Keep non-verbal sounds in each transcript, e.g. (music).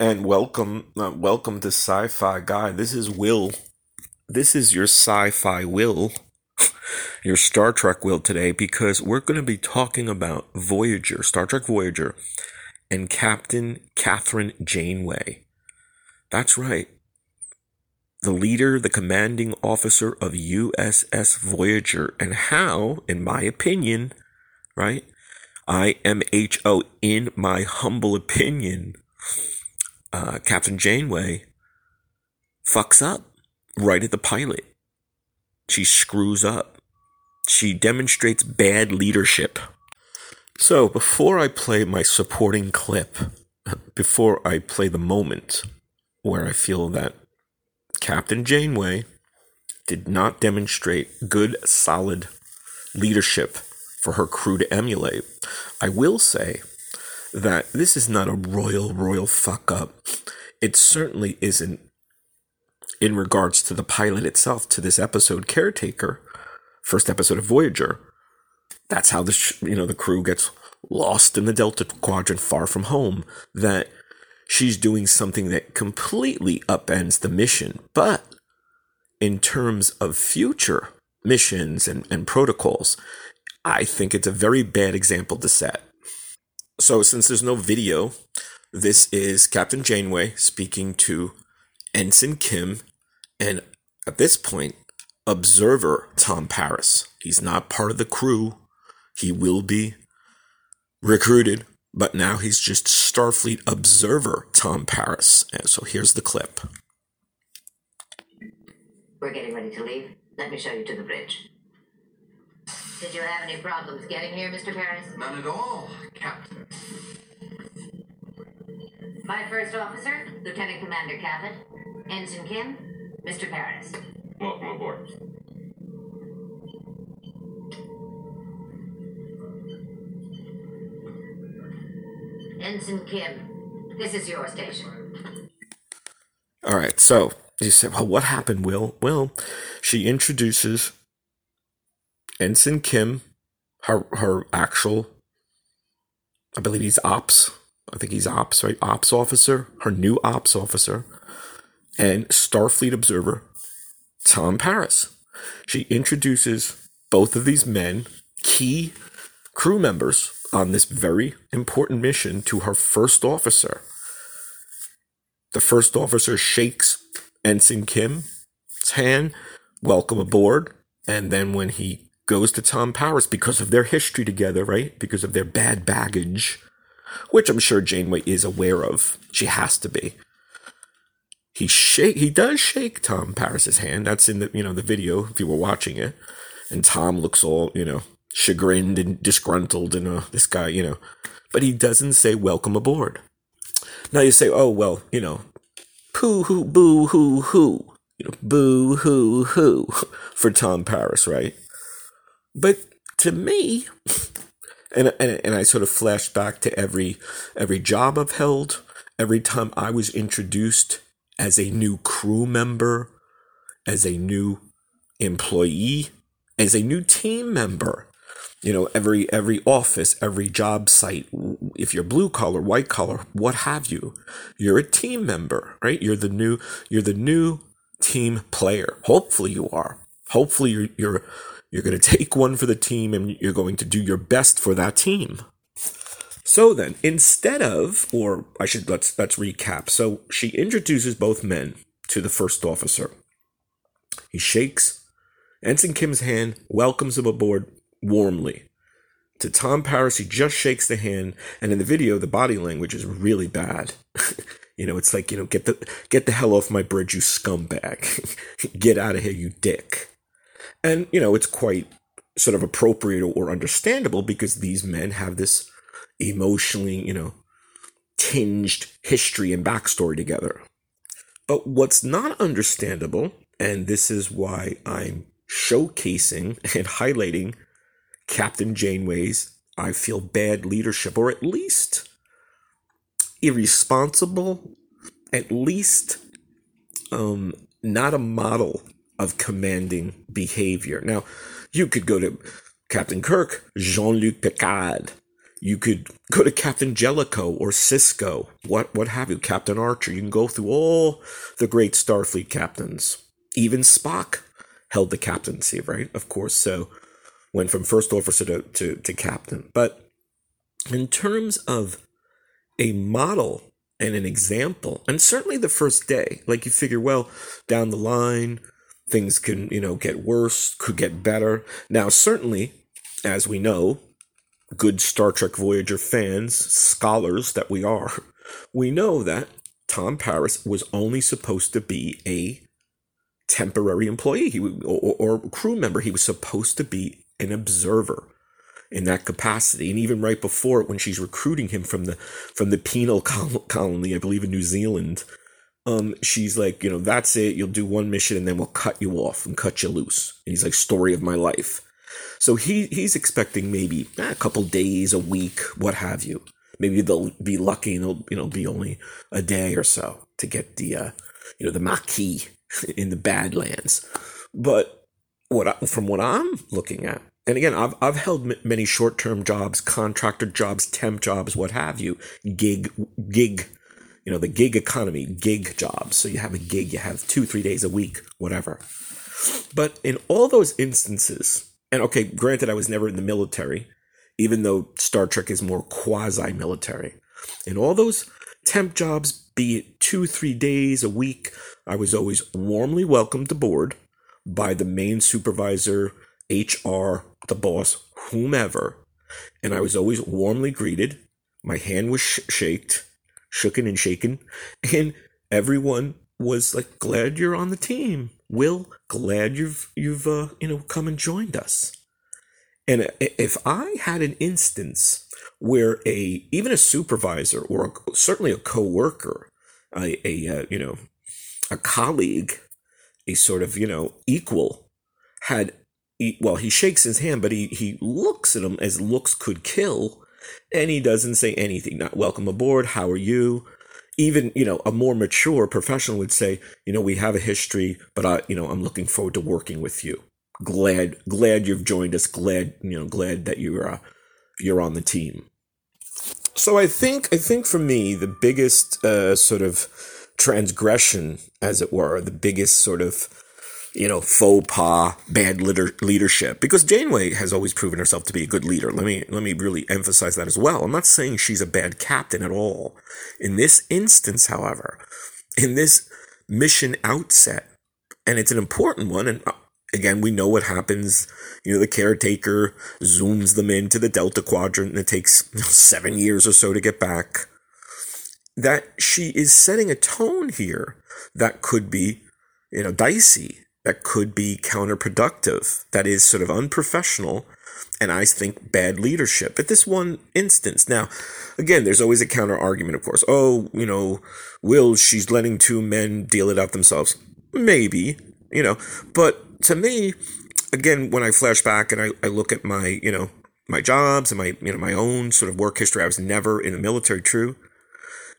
and welcome, uh, welcome to Sci-Fi Guy. This is Will. This is your Sci-Fi Will, your Star Trek Will today, because we're going to be talking about Voyager, Star Trek Voyager, and Captain Kathryn Janeway. That's right. The leader, the commanding officer of USS Voyager, and how, in my opinion, right? I M H O, in my humble opinion, uh, Captain Janeway fucks up right at the pilot. She screws up. She demonstrates bad leadership. So before I play my supporting clip, before I play the moment where I feel that Captain Janeway did not demonstrate good, solid leadership for her crew to emulate, I will say that this is not a royal, royal fuck up. It certainly isn't in regards to the pilot itself, to this episode, Caretaker, first episode of Voyager. That's how the sh- you know the crew gets lost in the Delta Quadrant, far from home. That she's doing something that completely upends the mission. But in terms of future missions and, and protocols, I think it's a very bad example to set. So, since there's no video, this is Captain Janeway speaking to Ensign Kim and at this point, observer Tom Paris. He's not part of the crew. He will be recruited, but now he's just Starfleet observer Tom Paris. And so here's the clip. We're getting ready to leave. Let me show you to the bridge. Did you have any problems getting here, Mr. Paris? None at all, Captain. My first officer, Lieutenant Commander Cavit, Ensign Kim, Mr. Paris. Welcome aboard. Ensign Kim, this is your station. All right, so you said, well, what happened, Will? Well, she introduces Ensign Kim, her her actual, I believe he's ops. I think he's ops, right? Ops officer, her new ops officer, and Starfleet observer Tom Paris. She introduces both of these men, key crew members on this very important mission to her first officer. The first officer shakes Ensign Kim's hand, welcome aboard. And then when he goes to Tom Paris because of their history together, right? Because of their bad baggage, which I'm sure Janeway is aware of. She has to be. He shake he does shake Tom Paris's hand. That's in the you know the video if you were watching it. And Tom looks all, you know, chagrined and disgruntled and uh, this guy, you know. But he doesn't say welcome aboard. Now you say, oh well, you know, poo hoo boo hoo hoo. You know, boo hoo hoo (laughs) for Tom Paris, right? But to me, and, and and I sort of flashed back to every every job I've held, every time I was introduced as a new crew member, as a new employee, as a new team member. You know, every every office, every job site, if you're blue collar, white collar, what have you, you're a team member, right? You're the new you're the new team player. Hopefully you are. Hopefully you're you're you're going to take one for the team and you're going to do your best for that team. So then, instead of, or I should let's let's recap. So she introduces both men to the first officer. He shakes Ensign Kim's hand, welcomes him aboard warmly. To Tom Paris, he just shakes the hand, and in the video, the body language is really bad. (laughs) you know, it's like you know, get the get the hell off my bridge, you scumbag! (laughs) get out of here, you dick! And you know, it's quite sort of appropriate or understandable because these men have this emotionally, you know, tinged history and backstory together. But what's not understandable, and this is why I'm showcasing (laughs) and highlighting Captain Janeway's, I feel, bad leadership, or at least irresponsible, at least um, not a model of commanding behavior. Now, you could go to Captain Kirk, Jean Luc Picard, You could go to Captain Jellico or Sisko, what what have you, Captain Archer. You can go through all the great Starfleet captains. Even Spock held the captaincy, right? Of course. So went from first officer to, to, to captain. But in terms of a model and an example, and certainly the first day, like you figure, well, down the line, things can, you know, get worse, could get better. Now, certainly, as we know, good Star Trek Voyager fans, scholars that we are, we know that Tom Paris was only supposed to be a temporary employee he, or, or crew member. He was supposed to be an observer in that capacity. And even right before it, when she's recruiting him from the from the penal colony, I believe in New Zealand, um, she's like, you know, that's it. You'll do one mission, and then we'll cut you off and cut you loose. And he's like, story of my life. So he he's expecting maybe eh, a couple days, a week, what have you. Maybe they'll be lucky and it'll you know be only a day or so to get the uh, you know the Maquis (laughs) in the Badlands. But what I, from what I'm looking at, and again, I've I've held m- many short term jobs, contractor jobs, temp jobs, what have you, gig gig, you know, the gig economy, gig jobs. So you have a gig, you have two three days a week, whatever. But in all those instances, and okay, granted, I was never in the military, even though Star Trek is more quasi military. In all those temp jobs, be it two, three days a week, I was always warmly welcomed aboard by the main supervisor, HR, the boss, whomever. And I was always warmly greeted. My hand was sh- shaked, shooken and shaken. (laughs) And everyone was like, glad you're on the team. Will, glad you've, you've, uh, you know, come and joined us. And if I had an instance where a, even a supervisor or a, certainly a coworker a, a uh, you know a colleague, a sort of you know equal, had well he shakes his hand, but he he looks at him as looks could kill, and he doesn't say anything. Not welcome aboard. How are you? Even you know a more mature professional would say, you know, we have a history, but I you know I'm looking forward to working with you. Glad glad you've joined us. Glad you know glad that you're uh, you're on the team. So I think I think for me the biggest uh, sort of transgression, as it were, the biggest sort of you know faux pas, bad leader- leadership, because Janeway has always proven herself to be a good leader. Let me let me really emphasize that as well. I'm not saying she's a bad captain at all. In this instance, however, in this mission outset, and it's an important one, and uh, again, we know what happens. You know, the caretaker zooms them into the Delta Quadrant and it takes (laughs) seven years or so to get back. That she is setting a tone here that could be, you know, dicey, that could be counterproductive, that is sort of unprofessional, and I think bad leadership at this one instance. Now, again, there's always a counter argument, of course. Oh, you know, will she's letting two men deal it out themselves? Maybe, you know, but to me, again, when I flash back and I, I look at my, you know, my jobs and my, you know, my own sort of work history, I was never in the military, true.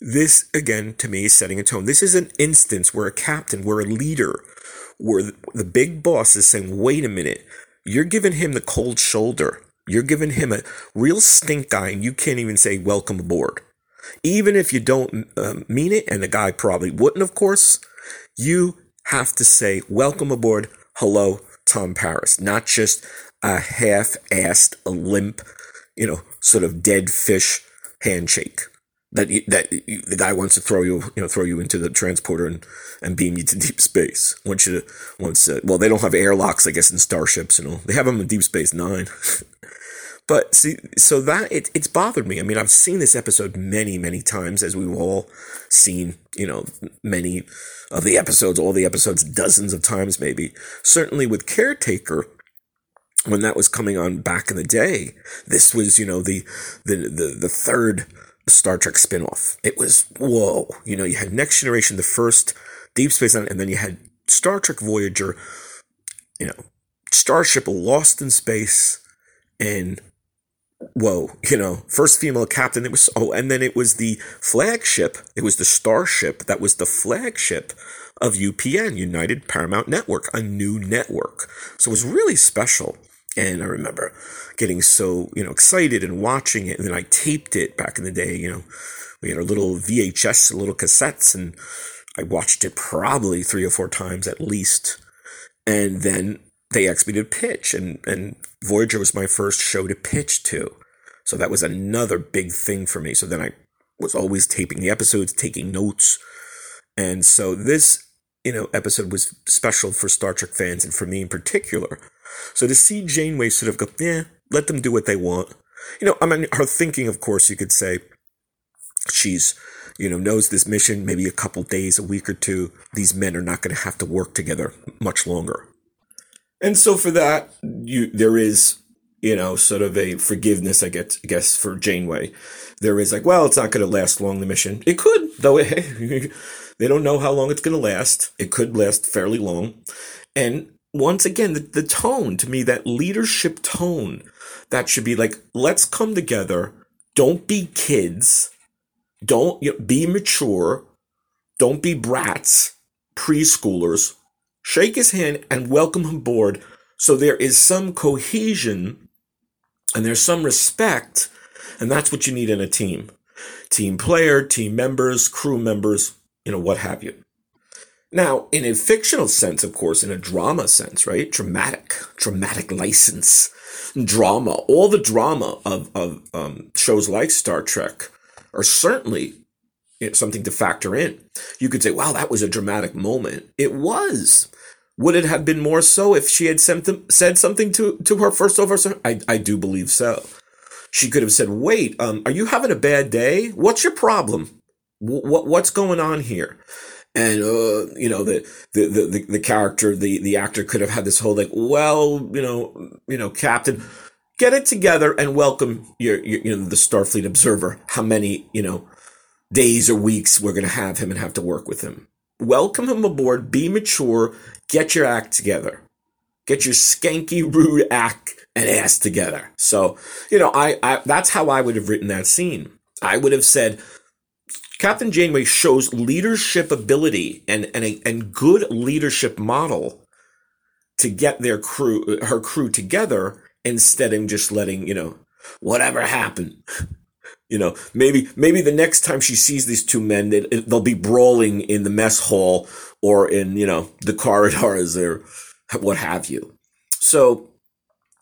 This, again, to me, is setting a tone. This is an instance where a captain, where a leader, where the big boss is saying, wait a minute, you're giving him the cold shoulder. You're giving him a real stink eye, and you can't even say, welcome aboard. Even if you don't uh, mean it, and the guy probably wouldn't, of course, you have to say, welcome aboard hello, Tom Paris, not just a half-assed, a limp, you know, sort of dead fish handshake that you, that you, the guy wants to throw you, you know, throw you into the transporter and, and beam you to deep space. Wants you wants, uh, well, they don't have airlocks, I guess, in starships, you know, they have them in Deep Space Nine. (laughs) but see, so that it, it's bothered me. I mean, I've seen this episode many, many times, as we've all seen, you know, many of the episodes, all the episodes, dozens of times maybe. Certainly with Caretaker, when that was coming on back in the day, this was, you know, the the the, the third Star Trek spinoff. It was whoa, you know, you had Next Generation, the first Deep Space Nine, and then you had Star Trek Voyager, you know, Starship lost in space, and whoa, you know, first female captain. It was, oh, and then it was the flagship. It was the starship that was the flagship of UPN, United Paramount Network, a new network. So it was really special. And I remember getting so, you know, excited and watching it. And then I taped it back in the day, you know, we had our little VHS, little cassettes, and I watched it probably three or four times at least. And then they asked me to pitch, and, and Voyager was my first show to pitch to. So that was another big thing for me. So then I was always taping the episodes, taking notes. And so this, you know, episode was special for Star Trek fans and for me in particular. So to see Janeway sort of go, yeah, let them do what they want. You know, I mean, her thinking, of course, you could say she's, you know, knows this mission, maybe a couple days, a week or two. These men are not going to have to work together much longer. And so for that, you, there is, you know, sort of a forgiveness, I guess, I guess for Janeway. There is like, well, it's not going to last long, the mission. It could, though. (laughs) they don't know how long it's going to last. It could last fairly long. And once again, the, the tone to me, that leadership tone, that should be like, let's come together. Don't be kids. Don't you know, be mature. Don't be brats, preschoolers. Shake his hand and welcome him aboard. So there is some cohesion and there's some respect. And that's what you need in a team. Team player, team members, crew members, you know, what have you. Now, in a fictional sense, of course, in a drama sense, right? Dramatic, dramatic license, drama, all the drama of, of um, shows like Star Trek are certainly something to factor in. You could say, wow, that was a dramatic moment. It was. Would it have been more so if she had them, said something to, to her first officer? I, I do believe so. She could have said, wait, um, are you having a bad day? What's your problem? What, what's going on here? and uh, you know the, the the the character the the actor could have had this whole like well you know you know captain get it together and welcome your, your you know the starfleet observer. How many you know days or weeks we're going to have him and have to work with him. Welcome him aboard. Be mature. Get your act together. Get your skanky rude act and ass together. So you know I, I that's how i would have written that scene. I would have said Captain Janeway shows leadership ability and, and a and good leadership model to get their crew, her crew together instead of just letting, you know, whatever happened. (laughs) You know, maybe, maybe the next time she sees these two men, they, they'll be brawling in the mess hall or in, you know, the corridors or what have you. So,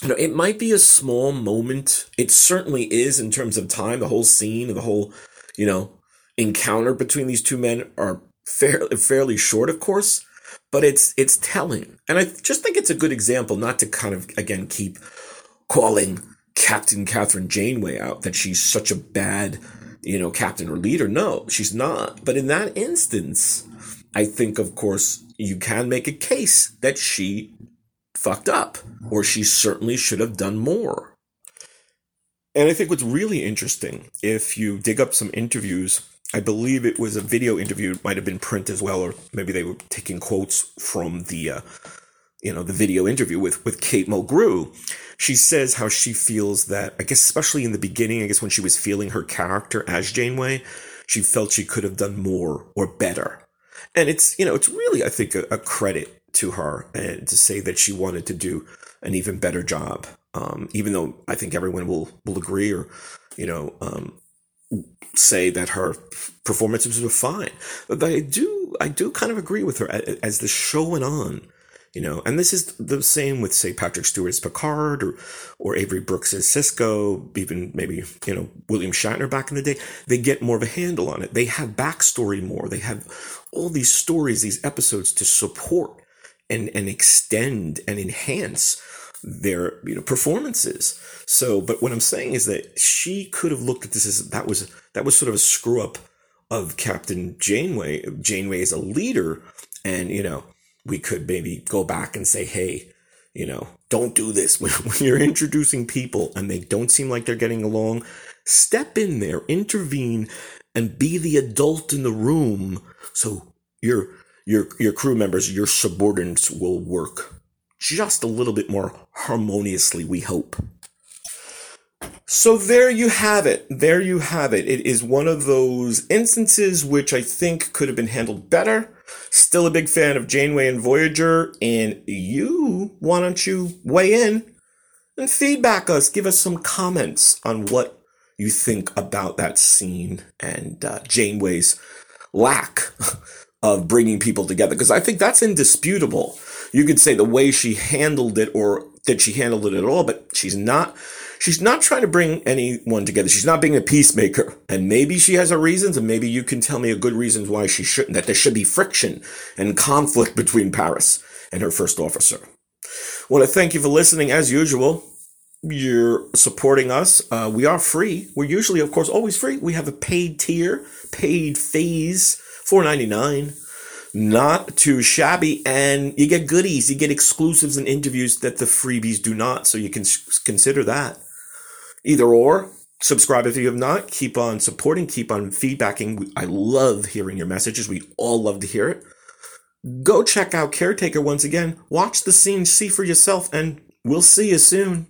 you know, it might be a small moment. It certainly is in terms of time, the whole scene, the whole, you know, encounter between these two men are fairly fairly short, of course, but it's it's telling, and I just think it's a good example. Not to kind of again keep calling Captain Kathryn Janeway out that she's such a bad, you know, captain or leader. No, she's not. But in that instance, I think, of course, you can make a case that she fucked up, or she certainly should have done more. And I think what's really interesting, if you dig up some interviews I believe it was a video interview. It might have been print as well, or maybe they were taking quotes from the, uh, you know, the video interview with with Kate Mulgrew. She says how she feels that, I guess, especially in the beginning, I guess when she was feeling her character as Janeway, she felt she could have done more or better. And it's, you know, it's really, I think, a, a credit to her and to say that she wanted to do an even better job. Um, even though I think everyone will will agree or, you know, um, say that her performances were fine. But I do, I do kind of agree with her as the show went on. You know, and this is the same with say Patrick Stewart's Picard or or Avery Brooks Sisko, even maybe you know William Shatner back in the day. They get more of a handle on it. They have backstory more. They have all these stories, these episodes to support and and extend and enhance their you know performances. So, but what I'm saying is that she could have looked at this as that was that was sort of a screw up of Captain Janeway. Janeway is a leader, and you know we could maybe go back and say, hey, you know, don't do this (laughs) when, when you're introducing people and they don't seem like they're getting along. Step in there, intervene, and be the adult in the room so your your your crew members, your subordinates will work just a little bit more harmoniously, we hope. So there you have it. There you have it. It is one of those instances which I think could have been handled better. Still a big fan of Janeway and Voyager. And you, why don't you weigh in? and feedback us. Give us some comments on what you think about that scene and uh, Janeway's lack (laughs) of bringing people together. Because I think that's indisputable. You could say the way she handled it or that she handled it at all, but she's not. She's not trying to bring anyone together. She's not being a peacemaker. And maybe she has her reasons, and maybe you can tell me a good reasons why she shouldn't, that there should be friction and conflict between Paris and her first officer. Well, I thank you for listening as usual. You're supporting us. Uh, we are free. We're usually, of course, always free. We have a paid tier, paid phase, four ninety nine. Not too shabby, and you get goodies. You get exclusives and interviews that the freebies do not. So you can consider that. Either or, subscribe if you have not. Keep on supporting. Keep on feedbacking. I love hearing your messages. We all love to hear it. Go check out Caretaker once again. Watch the scene, see for yourself, and we'll see you soon.